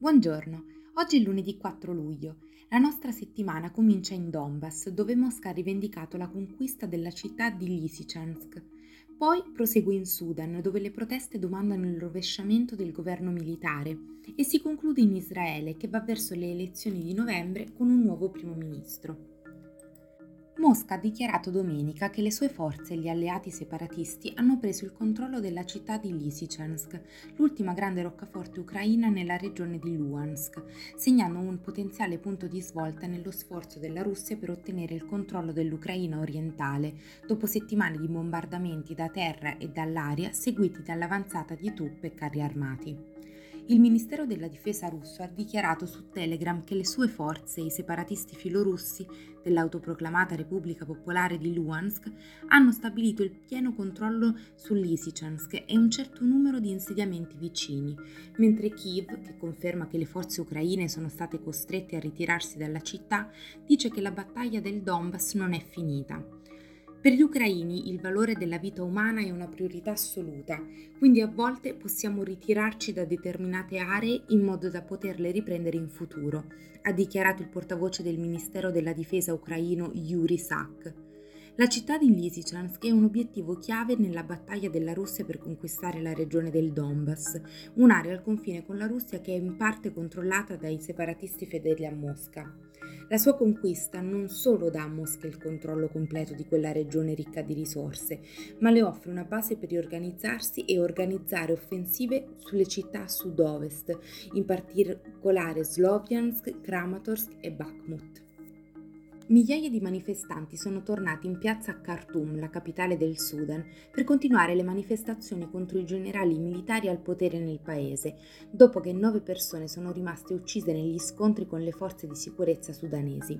Buongiorno, oggi è lunedì 4 luglio. La nostra settimana comincia in Donbass, dove Mosca ha rivendicato la conquista della città di Lysychansk. Poi prosegue in Sudan, dove le proteste domandano il rovesciamento del governo militare e si conclude in Israele, che va verso le elezioni di novembre con un nuovo primo ministro. Mosca ha dichiarato domenica che le sue forze e gli alleati separatisti hanno preso il controllo della città di Lysychansk, l'ultima grande roccaforte ucraina nella regione di Luhansk, segnando un potenziale punto di svolta nello sforzo della Russia per ottenere il controllo dell'Ucraina orientale, dopo settimane di bombardamenti da terra e dall'aria seguiti dall'avanzata di truppe e carri armati. Il Ministero della Difesa russo ha dichiarato su Telegram che le sue forze, i separatisti filorussi dell'autoproclamata Repubblica Popolare di Luhansk, hanno stabilito il pieno controllo sull'Isichansk e un certo numero di insediamenti vicini, mentre Kiev, che conferma che le forze ucraine sono state costrette a ritirarsi dalla città, dice che la battaglia del Donbass non è finita. Per gli ucraini il valore della vita umana è una priorità assoluta, quindi a volte possiamo ritirarci da determinate aree in modo da poterle riprendere in futuro, ha dichiarato il portavoce del Ministero della Difesa ucraino Yuri Sak. La città di Lysychansk è un obiettivo chiave nella battaglia della Russia per conquistare la regione del Donbass, un'area al confine con la Russia che è in parte controllata dai separatisti fedeli a Mosca. La sua conquista non solo dà a Mosca il controllo completo di quella regione ricca di risorse, ma le offre una base per riorganizzarsi e organizzare offensive sulle città sud-ovest, in particolare Sloviansk, Kramatorsk e Bakhmut. Migliaia di manifestanti sono tornati in piazza a Khartoum, la capitale del Sudan, per continuare le manifestazioni contro i generali militari al potere nel paese, dopo che nove persone sono rimaste uccise negli scontri con le forze di sicurezza sudanesi.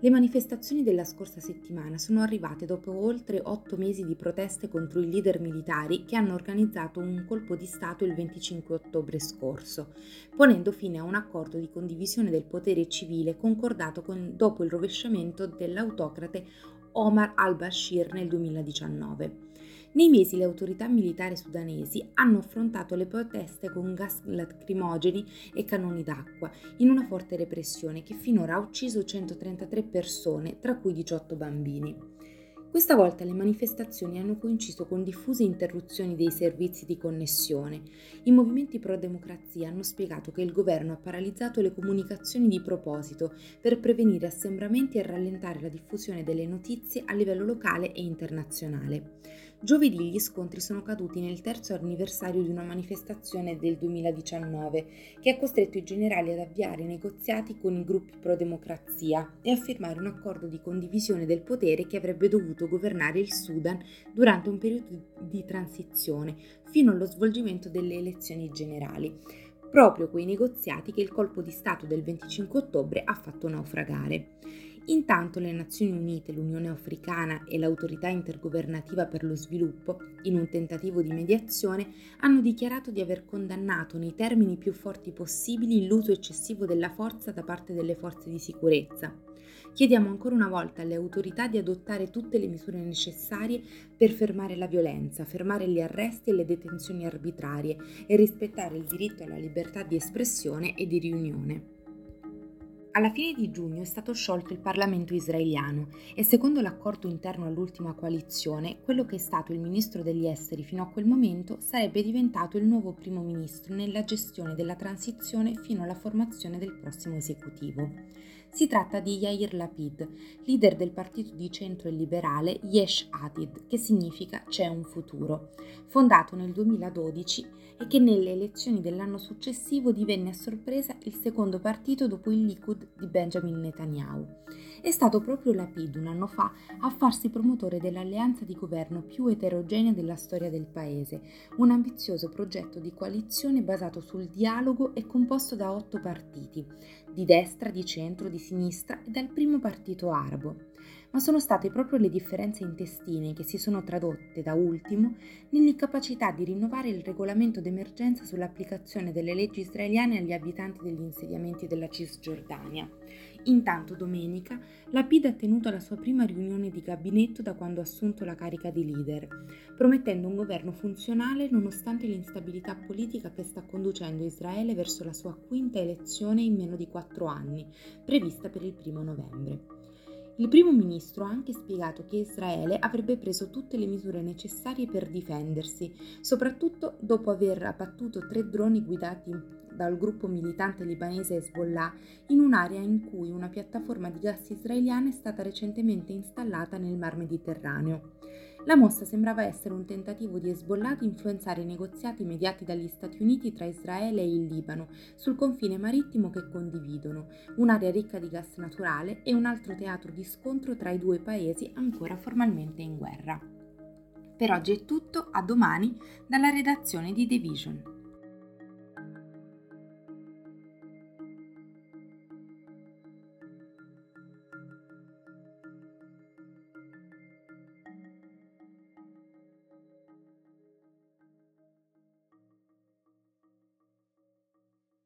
Le manifestazioni della scorsa settimana sono arrivate dopo oltre otto mesi di proteste contro i leader militari che hanno organizzato un colpo di Stato il 25 ottobre scorso, ponendo fine a un accordo di condivisione del potere civile concordato con, dopo il rovesciamento dell'autocrate Omar al-Bashir nel 2019. Nei mesi le autorità militari sudanesi hanno affrontato le proteste con gas lacrimogeni e cannoni d'acqua, in una forte repressione che finora ha ucciso 133 persone, tra cui 18 bambini. Questa volta le manifestazioni hanno coinciso con diffuse interruzioni dei servizi di connessione. I movimenti pro-democrazia hanno spiegato che il governo ha paralizzato le comunicazioni di proposito per prevenire assembramenti e rallentare la diffusione delle notizie a livello locale e internazionale. Giovedì gli scontri sono caduti nel terzo anniversario di una manifestazione del 2019 che ha costretto i generali ad avviare negoziati con i gruppi pro-democrazia e a firmare un accordo di condivisione del potere che avrebbe dovuto governare il Sudan durante un periodo di transizione fino allo svolgimento delle elezioni generali proprio quei negoziati che il colpo di Stato del 25 ottobre ha fatto naufragare. Intanto le Nazioni Unite, l'Unione Africana e l'Autorità Intergovernativa per lo Sviluppo, in un tentativo di mediazione, hanno dichiarato di aver condannato nei termini più forti possibili l'uso eccessivo della forza da parte delle forze di sicurezza. Chiediamo ancora una volta alle autorità di adottare tutte le misure necessarie per fermare la violenza, fermare gli arresti e le detenzioni arbitrarie e rispettare il diritto alla libertà di espressione e di riunione. Alla fine di giugno è stato sciolto il Parlamento israeliano e secondo l'accordo interno all'ultima coalizione, quello che è stato il ministro degli esteri fino a quel momento sarebbe diventato il nuovo primo ministro nella gestione della transizione fino alla formazione del prossimo esecutivo. Si tratta di Yair Lapid, leader del partito di centro e liberale Yesh Atid, che significa c'è un futuro, fondato nel 2012 e che nelle elezioni dell'anno successivo divenne a sorpresa il secondo partito dopo il Likud di Benjamin Netanyahu. È stato proprio Lapid un anno fa a farsi promotore dell'alleanza di governo più eterogenea della storia del paese, un ambizioso progetto di coalizione basato sul dialogo e composto da otto partiti, di destra, di centro, di sinistra e dal primo partito arabo. Ma sono state proprio le differenze intestine che si sono tradotte da ultimo nell'incapacità di rinnovare il regolamento d'emergenza sull'applicazione delle leggi israeliane agli abitanti degli insediamenti della Cisgiordania. Intanto domenica Lapid ha tenuto la sua prima riunione di gabinetto da quando ha assunto la carica di leader, promettendo un governo funzionale nonostante l'instabilità politica che sta conducendo Israele verso la sua quinta elezione in meno di quattro anni, prevista per il primo novembre. Il primo ministro ha anche spiegato che Israele avrebbe preso tutte le misure necessarie per difendersi, soprattutto dopo aver abbattuto tre droni guidati dal gruppo militante libanese Hezbollah in un'area in cui una piattaforma di gas israeliana è stata recentemente installata nel Mar Mediterraneo. La mossa sembrava essere un tentativo di Hezbollah di influenzare i negoziati mediati dagli Stati Uniti tra Israele e il Libano sul confine marittimo che condividono, un'area ricca di gas naturale e un altro teatro di scontro tra i due paesi ancora formalmente in guerra. Per oggi è tutto, a domani dalla redazione di The Vision.